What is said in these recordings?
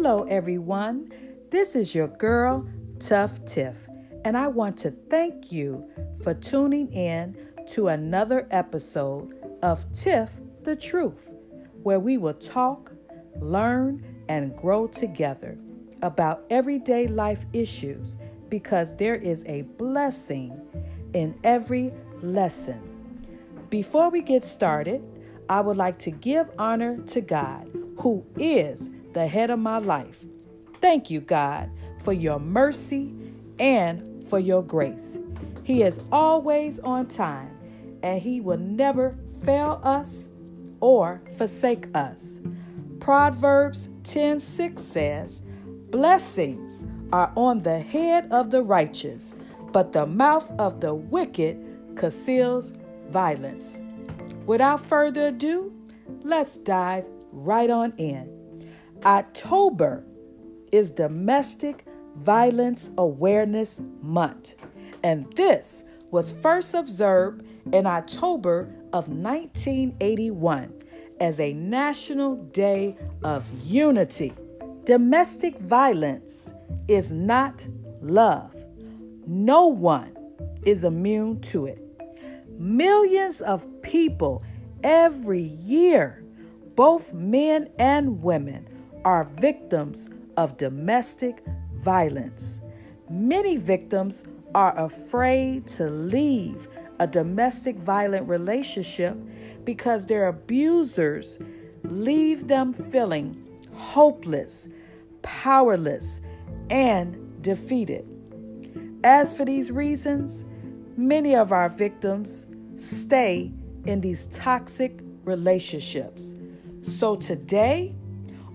Hello, everyone. This is your girl, Tuff Tiff, and I want to thank you for tuning in to another episode of Tiff the Truth, where we will talk, learn, and grow together about everyday life issues because there is a blessing in every lesson. Before we get started, I would like to give honor to God, who is the head of my life. Thank you, God, for your mercy and for your grace. He is always on time and He will never fail us or forsake us. Proverbs 10 6 says, Blessings are on the head of the righteous, but the mouth of the wicked conceals violence. Without further ado, let's dive right on in. October is Domestic Violence Awareness Month, and this was first observed in October of 1981 as a National Day of Unity. Domestic violence is not love. No one is immune to it. Millions of people every year, both men and women, are victims of domestic violence. Many victims are afraid to leave a domestic violent relationship because their abusers leave them feeling hopeless, powerless, and defeated. As for these reasons, many of our victims stay in these toxic relationships. So today,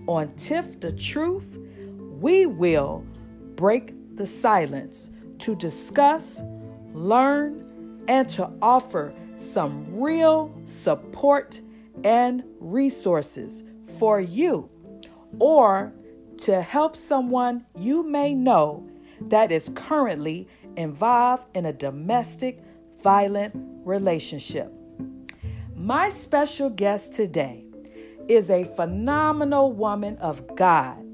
on Tiff the Truth, we will break the silence to discuss, learn, and to offer some real support and resources for you or to help someone you may know that is currently involved in a domestic violent relationship. My special guest today is a phenomenal woman of God.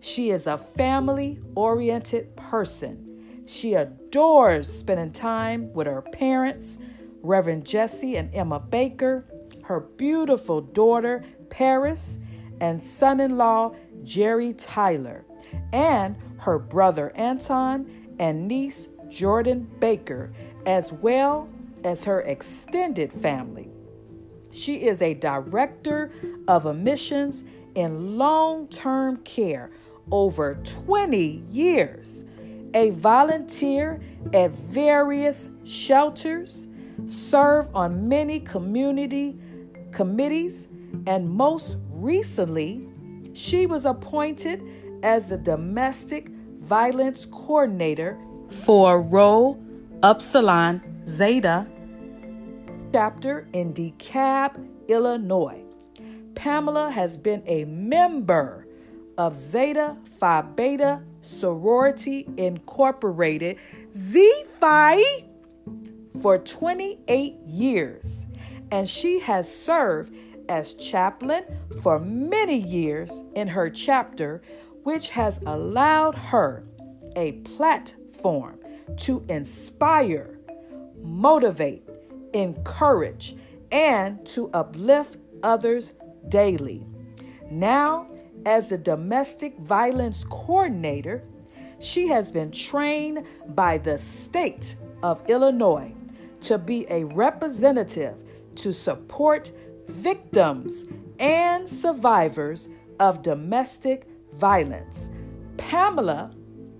She is a family oriented person. She adores spending time with her parents, Reverend Jesse and Emma Baker, her beautiful daughter, Paris, and son in law, Jerry Tyler, and her brother, Anton, and niece, Jordan Baker, as well as her extended family. She is a director of admissions in long term care over 20 years, a volunteer at various shelters, served on many community committees, and most recently, she was appointed as the domestic violence coordinator for Rho Upsilon Zeta chapter in DeKalb, Illinois. Pamela has been a member of Zeta Phi Beta Sorority Incorporated, Z Phi, for 28 years, and she has served as chaplain for many years in her chapter, which has allowed her a platform to inspire, motivate, encourage, and to uplift others daily. Now, as the domestic violence coordinator, she has been trained by the state of Illinois to be a representative to support victims and survivors of domestic violence. Pamela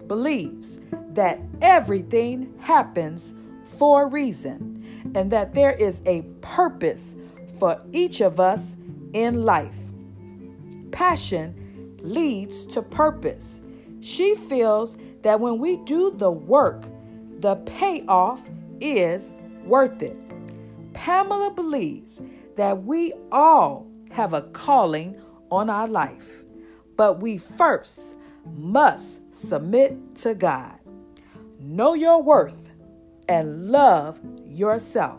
believes that everything happens for a reason and that there is a purpose for each of us in life. Passion leads to purpose. She feels that when we do the work, the payoff is worth it. Pamela believes that we all have a calling on our life, but we first must submit to God. Know your worth and love yourself.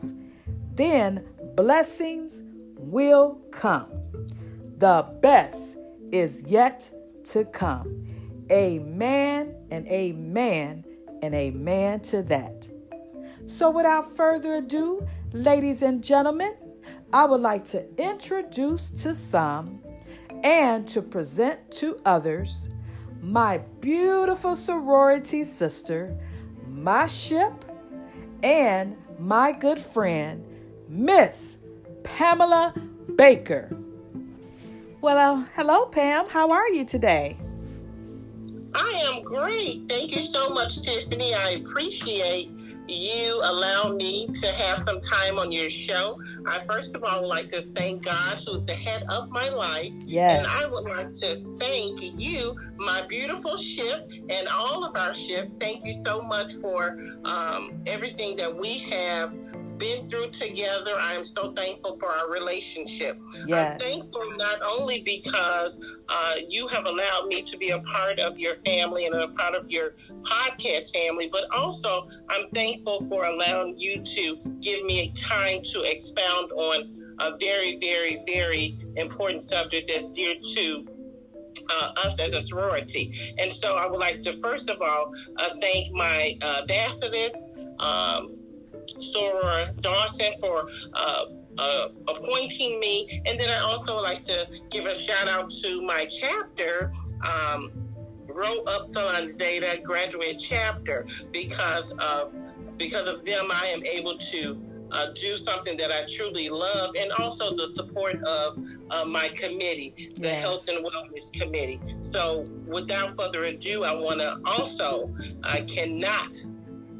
Then blessings will come. The best is yet to come. Amen and amen and amen to that. So, without further ado, ladies and gentlemen, I would like to introduce to some and to present to others my beautiful sorority sister, my ship, and my good friend, Miss Pamela Baker. Well, uh, hello, Pam. How are you today? I am great. Thank you so much, Tiffany. I appreciate you allow me to have some time on your show. I first of all would like to thank God, who's the head of my life. Yes. And I would like to thank you, my beautiful ship, and all of our ships. Thank you so much for um, everything that we have been through together. I am so thankful for our relationship. Yes. I'm thankful not only because uh, you have allowed me to be a part of your family and a part of your podcast family, but also I'm thankful for allowing you to give me a time to expound on a very, very, very important subject that's dear to uh, us as a sorority. And so I would like to first of all uh, thank my uh, ambassadors, um, Sora Dawson, for uh, uh, appointing me. And then I also like to give a shout out to my chapter. Um, Rho Upsilon Zeta graduate chapter because of because of them I am able to uh, do something that I truly love, and also the support of uh, my committee, the Yes. Health and Wellness Committee. So, without further ado, I want to also, I cannot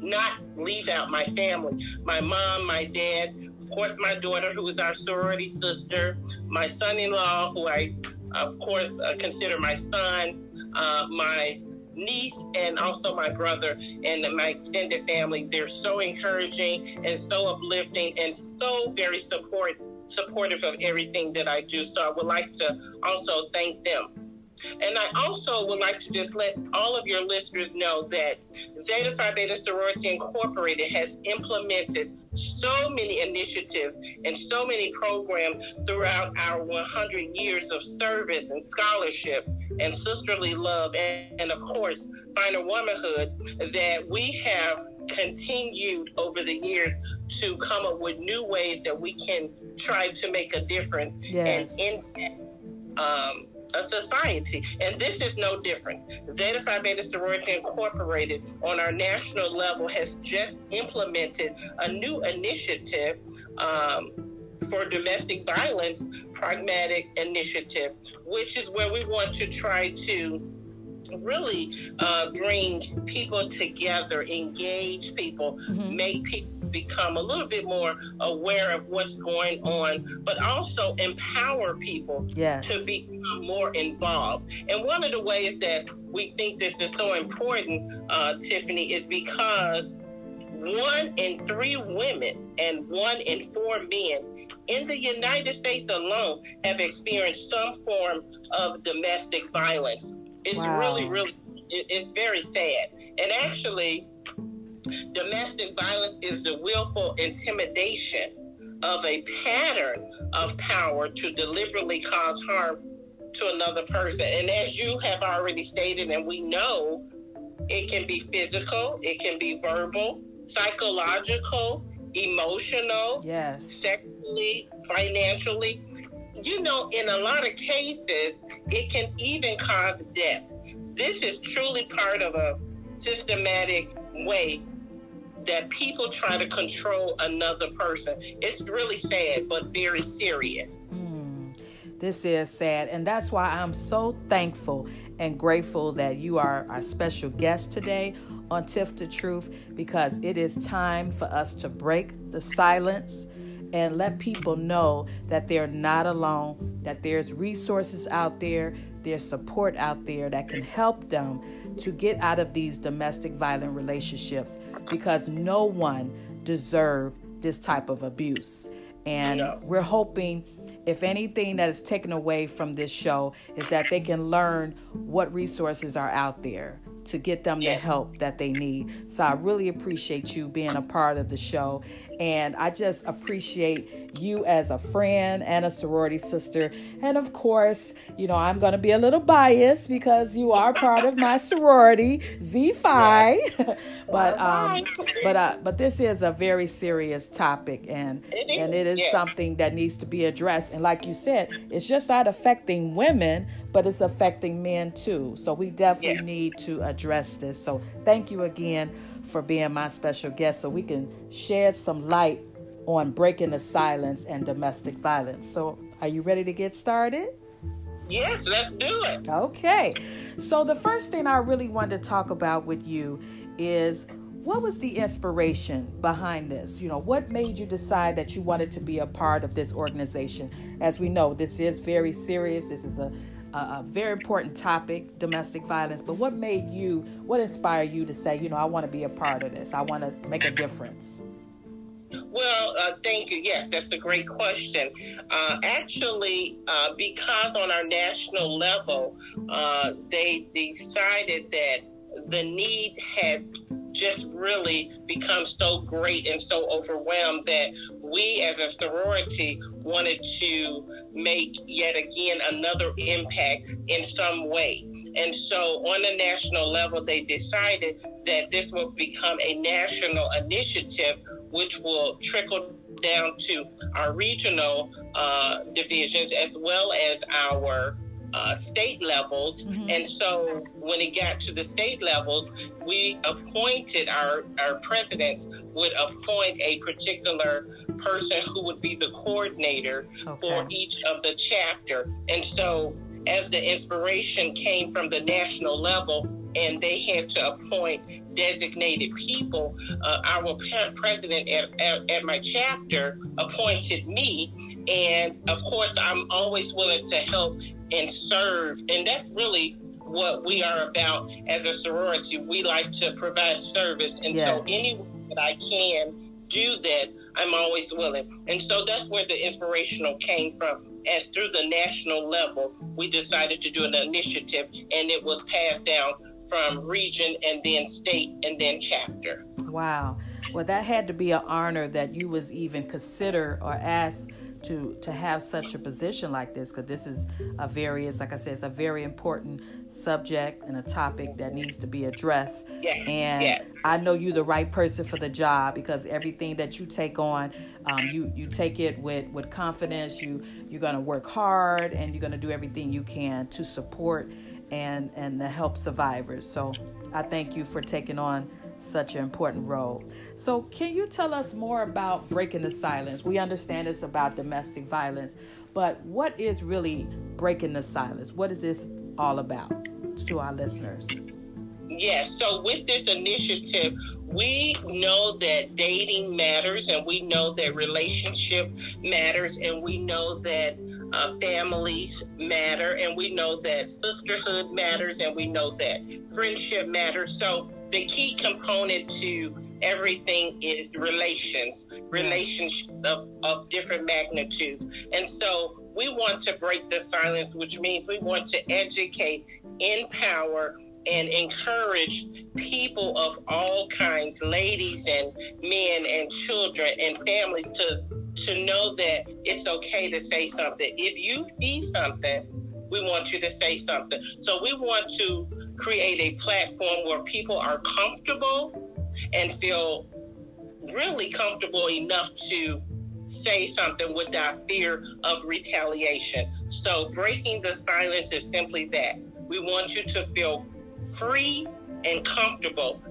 not leave out my family, my mom, my dad, of course, my daughter, who is our sorority sister, my son-in-law, who I, of course, uh, consider my son, uh, my niece and also my brother and my extended family. They're so encouraging and so uplifting and so very support supportive of everything that I do. So I would like to also thank them. And I also would like to just let all of your listeners know that Zeta Phi Beta Sorority Incorporated has implemented so many initiatives and so many programs throughout our 100 years of service and scholarship and sisterly love and, and of course, finer womanhood that we have continued over the years to come up with new ways that we can try to make a difference Yes. and impact um, a society. And this is no different. Zeta Phi Beta Sorority Incorporated on our national level has just implemented a new initiative um, for domestic violence pragmatic initiative, which is where we want to try to really uh, bring people together, engage people, Mhm. make people become a little bit more aware of what's going on, but also empower people Yes. to become more involved. And one of the ways that we think this is so important, uh, Tiffany, is because one in three women and one in four men in the United States alone have experienced some form of domestic violence. It's Wow. really, really, it's very sad. And actually, domestic violence is the willful intimidation of a pattern of power to deliberately cause harm to another person. And as you have already stated, and we know, it can be physical, it can be verbal, psychological, emotional, Yes. sexually, financially. You know, in a lot of cases, it can even cause death. This is truly part of a systematic way that people try to control another person. It's really sad, but very serious. Mm, this is sad. And that's why I'm so thankful and grateful that you are our special guest today on Tiff the Truth because it is time for us to break the silence and let people know that they're not alone, that there's resources out there, there's support out there that can help them to get out of these domestic violent relationships because no one deserves this type of abuse. And No. we're hoping if anything that is taken away from this show is that they can learn what resources are out there to get them the help that they need. So I really appreciate you being a part of the show. And I just appreciate you as a friend and a sorority sister. And of course, you know, I'm going to be a little biased because you are part of my sorority, Z Phi. but um, but uh, but this is a very serious topic, and It and it is yeah. something that needs to be addressed. And like you said, it's just not affecting women, but it's affecting men too. So we definitely Yeah. need to address this. So thank you again for being my special guest, so we can shed some light on breaking the silence and domestic violence. So are you ready to get started? Yes, let's do it. Okay. So the first thing I really wanted to talk about with you is what was the inspiration behind this? You know, what made you decide that you wanted to be a part of this organization? As we know, this is very serious. This is a a, a very important topic, domestic violence. But what made you, what inspired you to say, you know, I want to be a part of this. I want to make a difference. Well, uh, thank you. Yes, that's a great question. Uh, actually, uh, because on our national level, uh, they decided that the need had just really become so great and so overwhelmed that we as a sorority wanted to make yet again another impact in some way. And so on the national level, they decided that this will become a national initiative, which will trickle down to our regional uh, divisions as well as our uh, state levels. Mhm. And so when it got to the state levels, we appointed our, our presidents would appoint a particular person who would be the coordinator for each of the chapter. And so as the inspiration came from the national level and they had to appoint designated people, uh, our president at, at, at my chapter appointed me. And of course, I'm always willing to help and serve. And that's really what we are about as a sorority. We like to provide service. And Yes. so any that I can do that, I'm always willing. And so that's where the inspirational came from. As through the national level, we decided to do an initiative and it was passed down from region and then state and then chapter. Wow. Well, that had to be an honor that you was even considered or asked to to have such a position like this because this is a very, it's like I said, it's a very important subject and a topic that needs to be addressed. Yeah. And yeah. I know you're the right person for the job because everything that you take on, um, you you take it with with confidence. You you're gonna work hard and you're gonna do everything you can to support and and to help survivors. So I thank you for taking on such an important role. So can you tell us more about breaking the silence? We understand it's about domestic violence, but what is really breaking the silence? What is this all about to our listeners? Yes. So with this initiative, we know that dating matters and we know that relationship matters and we know that uh, families matter and we know that sisterhood matters and we know that friendship matters. So the key component to everything is relations, relationships of, of different magnitudes. And so we want to break the silence, which means we want to educate, empower, and encourage people of all kinds, ladies and men and children and families to to know that it's okay to say something. If you see something, we want you to say something. So we want to create a platform where people are comfortable and feel really comfortable enough to say something without fear of retaliation. So breaking the silence is simply that. We want you to feel free and comfortable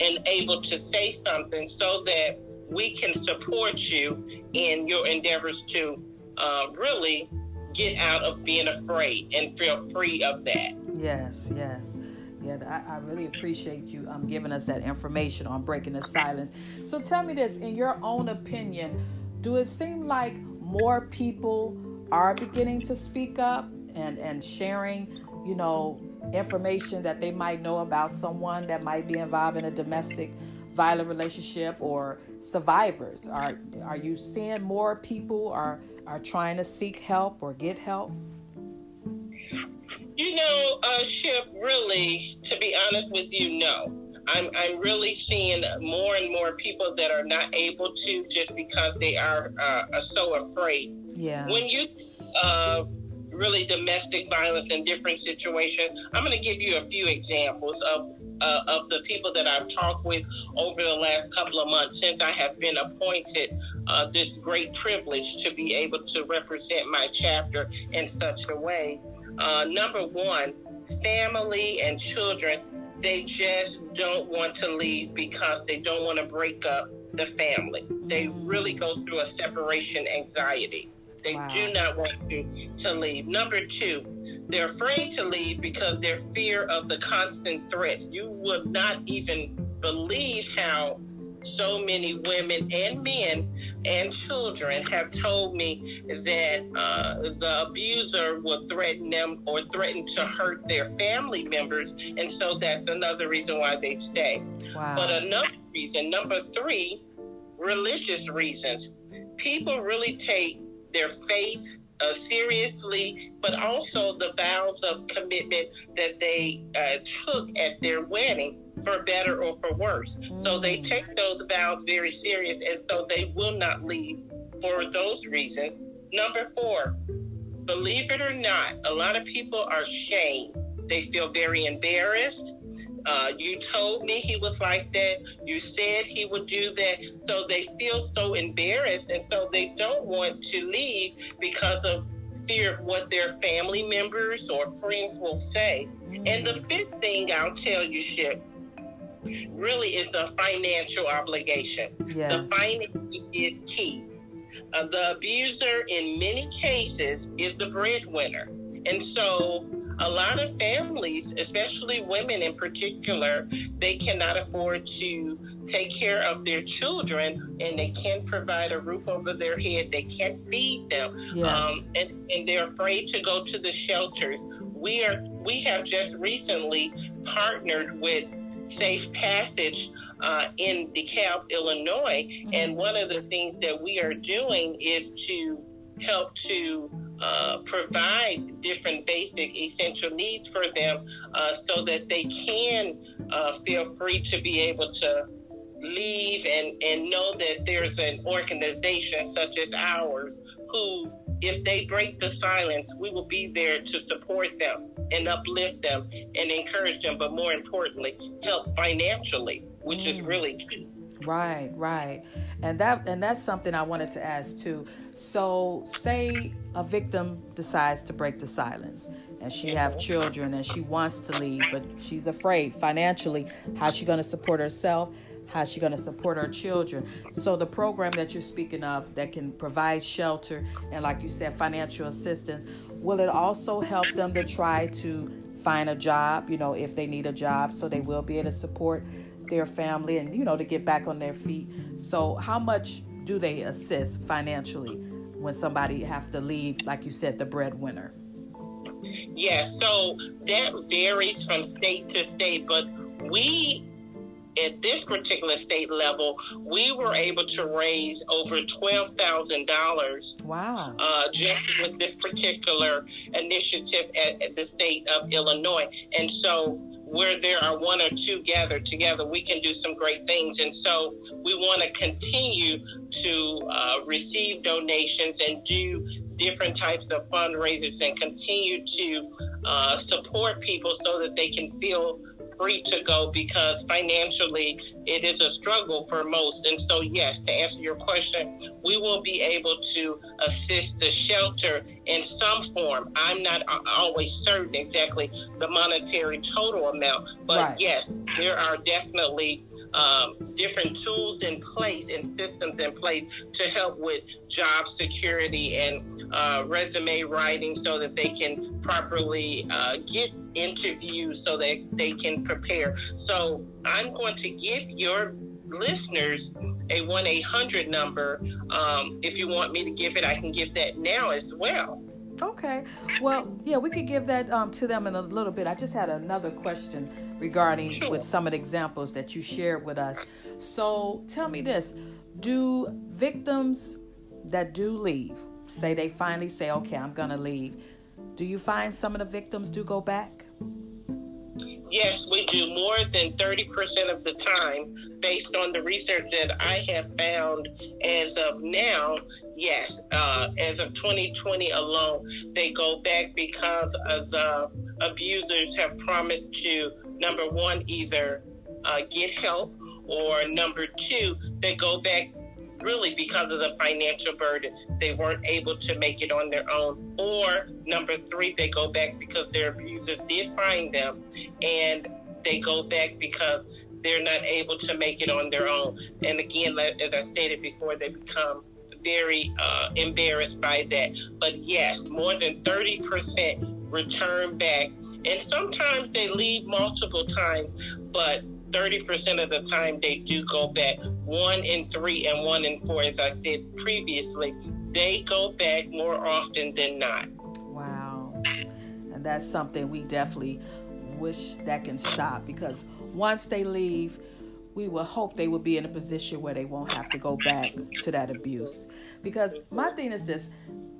and able to say something so that we can support you in your endeavors to uh, really get out of being afraid and feel free of that. Yes, yes. Yeah, I, I really appreciate you um, giving us that information on breaking the silence. So tell me this, in your own opinion, do it seem like more people are beginning to speak up and, and sharing, you know, information that they might know about someone that might be involved in a domestic violent relationship or survivors? Are are you seeing more people are are trying to seek help or get help? You know, uh, Ship, really, to be honest with you, no. I'm, I'm really seeing more and more people that are not able to just because they are, uh, are so afraid. Yeah. When you uh, really domestic violence in different situations, I'm going to give you a few examples of uh, of the people that I've talked with over the last couple of months since I have been appointed uh, this great privilege to be able to represent my chapter in such a way. Uh, number one, family and children they just don't want to leave because they don't want to break up the family. They really go through a separation anxiety. They wow. do not want to, to leave. Number two, they're afraid to leave because their fear of the constant threats. You would not even believe how so many women and men and children have told me that uh, the abuser will threaten them or threaten to hurt their family members, and so that's another reason why they stay. Wow. But another reason, number three, religious reasons. People really take their faith uh, seriously, but also the vows of commitment that they uh, took at their wedding for better or for worse. Mm. So they mm. take those vows very serious, and so they will not leave for those reasons. Number four, believe it or not, a lot of people are shamed. They feel very embarrassed. Uh, you told me he was like that. You said he would do that. So they feel so embarrassed, and so they don't want to leave because of fear of what their family members or friends will say. And the fifth thing I'll tell you, Ship, really is a financial obligation. Yes. The finance is key. Uh, the abuser, in many cases, is the breadwinner. And so, a lot of families, especially women in particular, they cannot afford to take care of their children and they can't provide a roof over their head. They can't feed them. Yes. Um, and, and they're afraid to go to the shelters. We are we have just recently partnered with Safe Passage uh, in DeKalb, Illinois. Mm-hmm. And one of the things that we are doing is to help to uh, provide different basic essential needs for them uh, so that they can uh, feel free to be able to leave and, and know that there's an organization such as ours who if they break the silence, we will be there to support them and uplift them and encourage them, but more importantly, help financially, which mm. is really key. Right, right. And that and that's something I wanted to ask too. So say a victim decides to break the silence and she have children and she wants to leave but she's afraid financially how's she going to support herself How's she going to support her children? So, the program that you're speaking of that can provide shelter and, like you said, financial assistance, will it also help them to try to find a job, you know, if they need a job, so they will be able to support their family and, you know, to get back on their feet? So, how much do they assist financially when somebody have to leave, like you said, the breadwinner? Yeah, so that varies from state to state, but we at this particular state level, we were able to raise over twelve thousand dollars. Wow! Uh, just with this particular initiative at, at, the state of Illinois, and so where there are one or two gathered together, we can do some great things. And so we want to continue to uh, receive donations and do different types of fundraisers and continue to uh, support people so that they can feel free to go because financially it is a struggle for most. And so, yes, to answer your question, we will be able to assist the shelter in some form. I'm not always certain exactly the monetary total amount, but right. yes, there are definitely um, different tools in place and systems in place to help with job security and uh, resume writing so that they can properly uh, get interviews so that they can prepare. So I'm going to give your listeners a 1 800 number. Um, if you want me to give it, I can give that now as well. Okay. Well, yeah, we could give that um, to them in a little bit. I just had another question regarding sure. with some of the examples that you shared with us. So tell me this do victims that do leave, say they finally say, okay, I'm going to leave, do you find some of the victims do go back? Yes, we do more than 30% of the time, based on the research that I have found as of now. Yes, uh, as of 2020 alone, they go back because of uh, abusers have promised to, number one, either uh, get help, or number two, they go back really because of the financial burden. They weren't able to make it on their own. Or number three, they go back because their abusers did find them and they go back because they're not able to make it on their own. And again, as I stated before, they become very uh, embarrassed by that. But yes, more than 30% return back. And sometimes they leave multiple times, but 30% of the time they do go back. One in three and one in four, as I said previously, they go back more often than not. Wow. And that's something we definitely wish that can stop because once they leave, we will hope they will be in a position where they won't have to go back to that abuse. Because my thing is this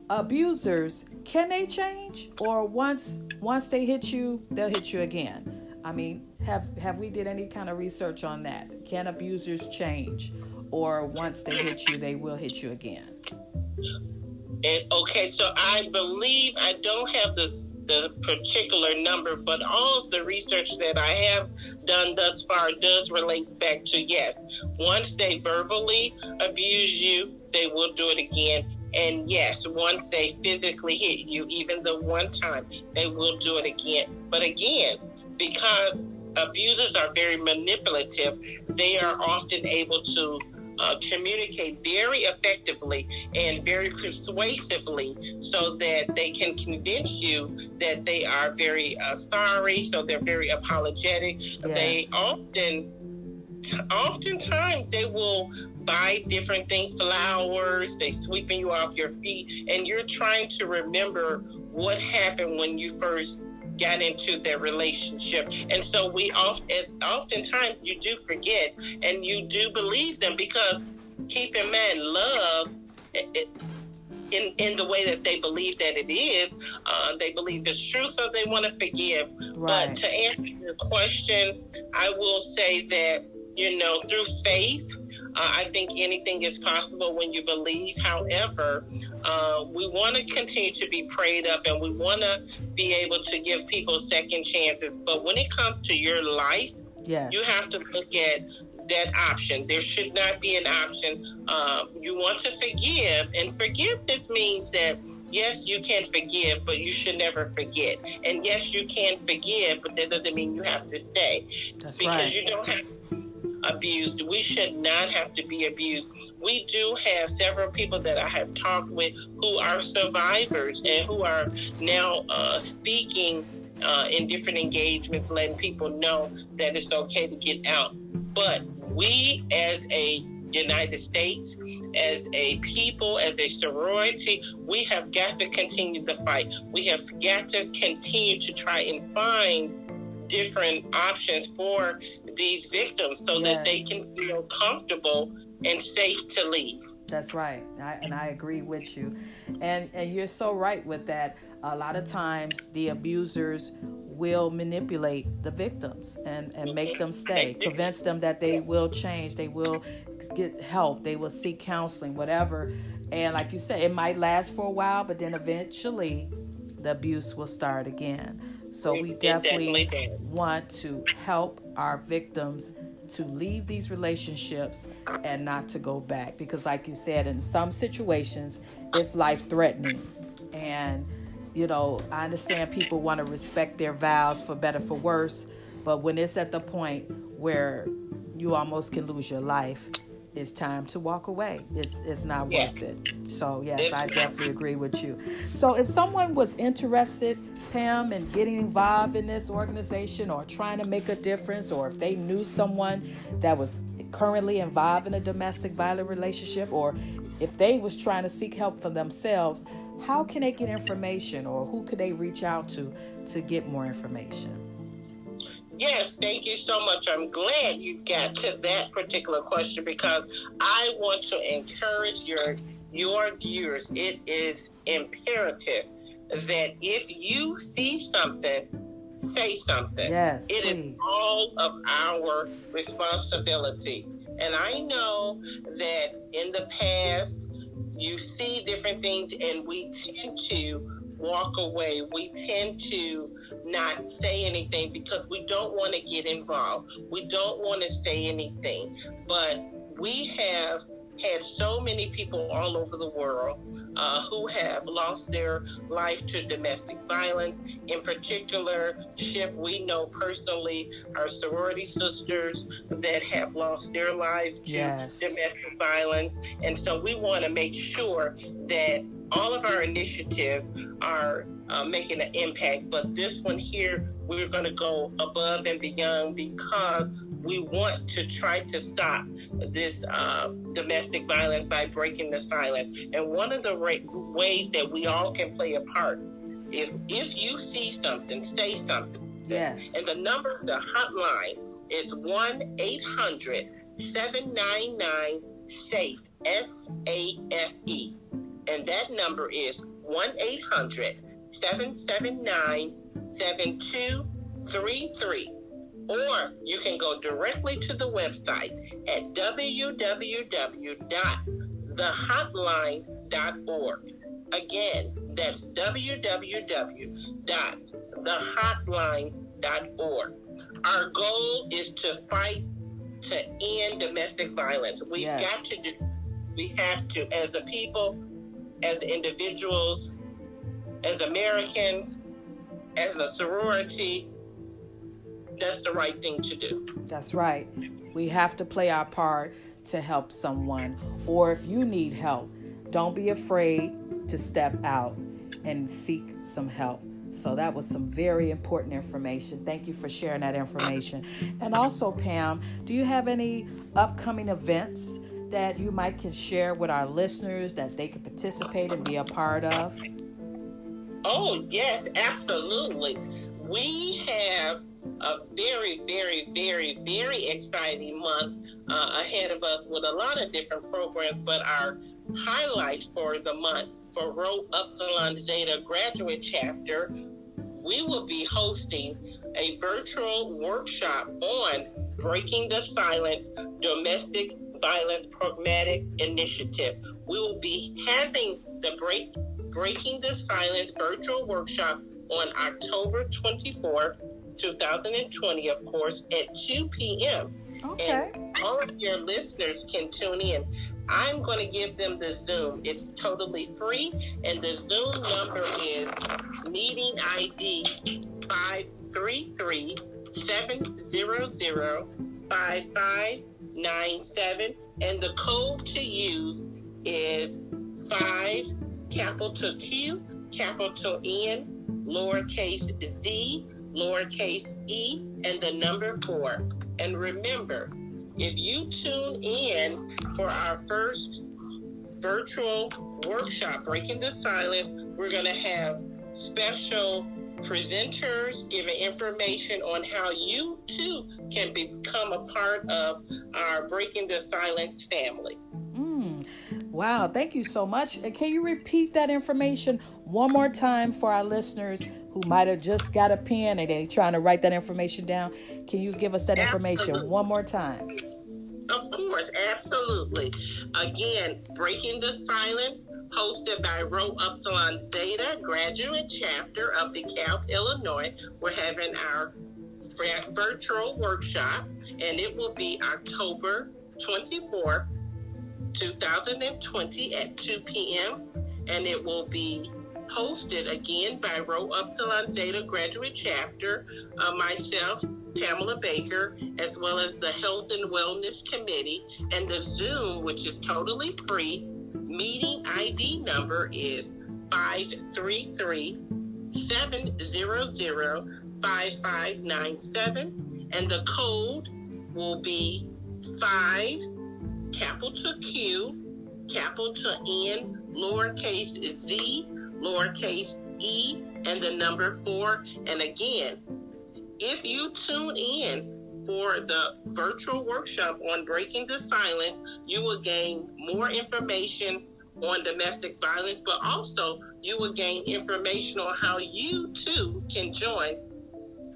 abusers can they change or once once they hit you they'll hit you again I mean, have have we did any kind of research on that? Can abusers change, or once they hit you, they will hit you again? And okay, so I believe I don't have the the particular number, but all of the research that I have done thus far does relate back to yes. Once they verbally abuse you, they will do it again. And yes, once they physically hit you, even the one time, they will do it again. But again, because abusers are very manipulative, they are often able to uh, communicate very effectively and very persuasively so that they can convince you that they are very uh, sorry, so they're very apologetic. Yes. They often, oftentimes, they will buy different things, flowers, they sweeping you off your feet, and you're trying to remember what happened when you first got into their relationship. And so we often, oftentimes you do forget and you do believe them because keep in mind, love, it, in, in the way that they believe that it is, uh, they believe it's true, so they want to forgive. Right. But to answer your question, I will say that, you know, through faith, uh, I think anything is possible when you believe. However, uh, we want to continue to be prayed up and we want to be able to give people second chances. But when it comes to your life, yes. you have to look at that option. There should not be an option. Uh, you want to forgive, and forgiveness means that yes, you can forgive, but you should never forget. And yes, you can forgive, but that doesn't mean you have to stay. That's because right. you don't have abused. We should not have to be abused. We do have several people that I have talked with who are survivors and who are now uh, speaking uh, in different engagements, letting people know that it's okay to get out. But we, as a United States, as a people, as a sorority, we have got to continue the fight. We have got to continue to try and find different options for these victims so yes. that they can feel comfortable and safe to leave. That's right, I, and I agree with you, and and you're so right with that. A lot of times, the abusers will manipulate the victims and and make mm-hmm. them stay, convince them that they will change, they will get help, they will seek counseling, whatever. And like you said, it might last for a while, but then eventually, the abuse will start again. So we definitely want to help our victims to leave these relationships and not to go back. Because like you said in some situations it's life threatening and you know i understand people want to respect their vows for better for worse but when it's at the point where you almost can lose your life it's time to walk away. It's it's not yeah. worth it. So yes, I definitely agree with you. So if someone was interested, Pam, in getting involved in this organization or trying to make a difference, or if they knew someone that was currently involved in a domestic violent relationship, or if they was trying to seek help for themselves, how can they get information, or who could they reach out to to get more information? Yes, thank you so much. I'm glad you got to that particular question because I want to encourage your your viewers. It is imperative that if you see something, say something. Yes. It please. is all of our responsibility. And I know that in the past, you see different things and we tend to walk away. We tend to not say anything because we don't want to get involved. We don't want to say anything. But we have had so many people all over the world uh, who have lost their life to domestic violence. In particular, Ship, we know personally our sorority sisters that have lost their lives to Yes. domestic violence. And so we want to make sure that all of our initiatives are uh, making an impact. But this one here, we're going to go above and beyond because we want to try to stop this uh, domestic violence by breaking the silence. And one of the ra- ways that we all can play a part is if you see something, say something. Yes. And the number, the hotline is 1 800 799 SAFE, S A F E. And that number is 1 800 779 7233. Or you can go directly to the website at www.thehotline.org. Again, that's www.thehotline.org. Our goal is to fight to end domestic violence. We've Yes. got to do, we have to, as a people, as individuals, as Americans, as a sorority, that's the right thing to do. That's right. We have to play our part to help someone. Or if you need help, don't be afraid to step out and seek some help. So that was some very important information. Thank you for sharing that information. And also, Pam, do you have any upcoming events that you might can share with our listeners that they can participate and be a part of? Oh, yes, absolutely. We have a very, very, very, very exciting month uh, ahead of us with a lot of different programs, but our highlight for the month for Rho Upsilon Zeta graduate chapter, we will be hosting a virtual workshop on Breaking the Silence Domestic Violence Pragmatic Initiative. We will be having the Break Breaking the Silence virtual workshop on October 24th, 2020, of course, at 2 p.m. Okay. And all of your listeners can tune in. I'm going to give them the Zoom. It's totally free, and the Zoom number is meeting ID 533 700 5597. And the code to use is 5 capital Q, capital N, lowercase z, lowercase e, and the number 4. And remember, if you tune in for our first virtual workshop, Breaking the Silence, we're going to have special presenters giving information on how you too can become a part of our Breaking the Silence family. Mm. Wow, thank you so much. Can you repeat that information one more time for our listeners who might have just got a pen and they're trying to write that information down? Can you give us that information Absolutely. one more time? Of course, absolutely. Again, Breaking the Silence, hosted by Rho Upsilon Zeta graduate chapter of DeKalb, Illinois. We're having our virtual workshop, and it will be October 24th, 2020 at 2 p.m. And it will be hosted again by Rho Upsilon Zeta graduate chapter, uh, myself, Pamela Baker, as well as the Health and Wellness Committee. And the Zoom, which is totally free, meeting ID number is 533 700 5597. And the code will be 5 capital Q, capital N, lowercase z, lowercase e, and the number 4. And again, if you tune in for the virtual workshop on breaking the silence, you will gain more information on domestic violence, but also you will gain information on how you too can join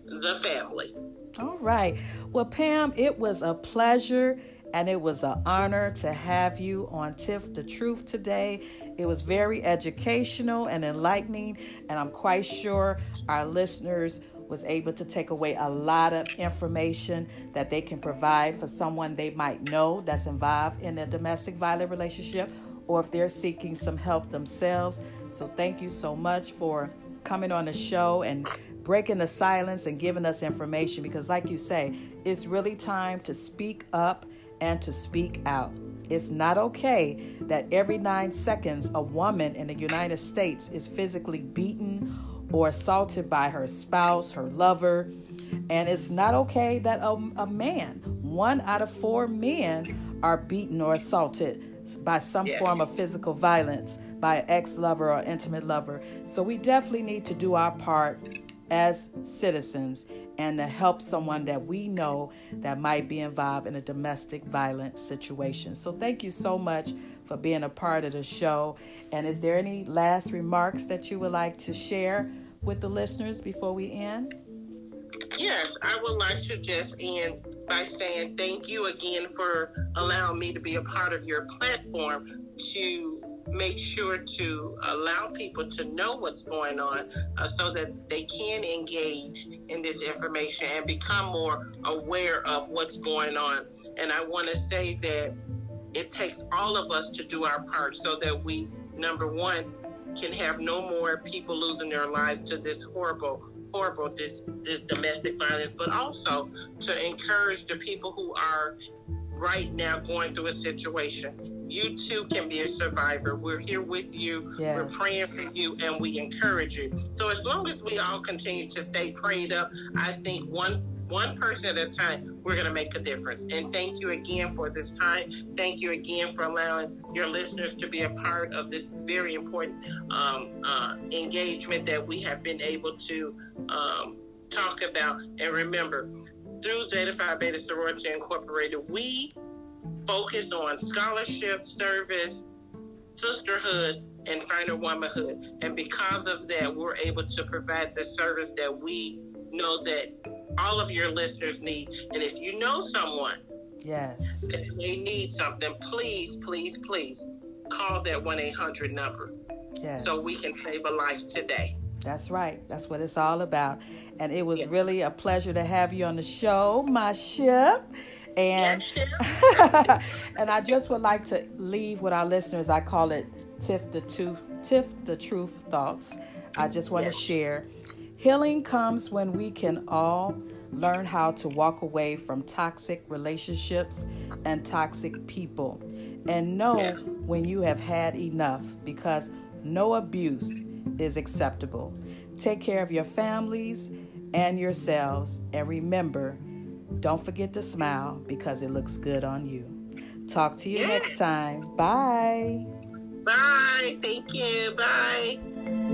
the family. All right. Well, Pam, it was a pleasure and it was an honor to have you on Tiff the Truth today. It was very educational and enlightening, and I'm quite sure our listeners was able to take away a lot of information that they can provide for someone they might know that's involved in a domestic violent relationship or if they're seeking some help themselves. So thank you so much for coming on the show and breaking the silence and giving us information because like you say, it's really time to speak up and to speak out. It's not okay that every nine seconds a woman in the United States is physically beaten or assaulted by her spouse, her lover. And it's not okay that a, a man, one out of four men, are beaten or assaulted by some yes. form of physical violence by an ex lover or intimate lover. So we definitely need to do our part as citizens and to help someone that we know that might be involved in a domestic violence situation. So thank you so much for being a part of the show. And is there any last remarks that you would like to share with the listeners before we end? Yes, I would like to just end by saying thank you again for allowing me to be a part of your platform to make sure to allow people to know what's going on uh, so that they can engage in this information and become more aware of what's going on. And I want to say that it takes all of us to do our part so that we, number one, can have no more people losing their lives to this horrible, horrible this, this domestic violence, but also to encourage the people who are right now going through a situation you too can be a survivor. We're here with you. Yes. We're praying for you and we encourage you. So as long as we all continue to stay prayed up, I think one one person at a time, we're going to make a difference. And thank you again for this time. Thank you again for allowing your listeners to be a part of this very important um, uh, engagement that we have been able to um, talk about. And remember, through Zeta Phi Beta Sorority Incorporated, we focused on scholarship, service, sisterhood, and finer womanhood. And because of that, we're able to provide the service that we know that all of your listeners need. And if you know someone yes. that they need something, please, please, please call that 1 800 number yes. so we can save a life today. That's right. That's what it's all about. And it was really a pleasure to have you on the show, my ship. And and I just would like to leave with our listeners. I call it Tiff the Truth, Tiff the Truth thoughts. I just want to share. Healing comes when we can all learn how to walk away from toxic relationships and toxic people and know yeah. when you have had enough because no abuse is acceptable. Take care of your families and yourselves and remember don't forget to smile because it looks good on you. Talk to you next time. Bye. Bye. Thank you. Bye.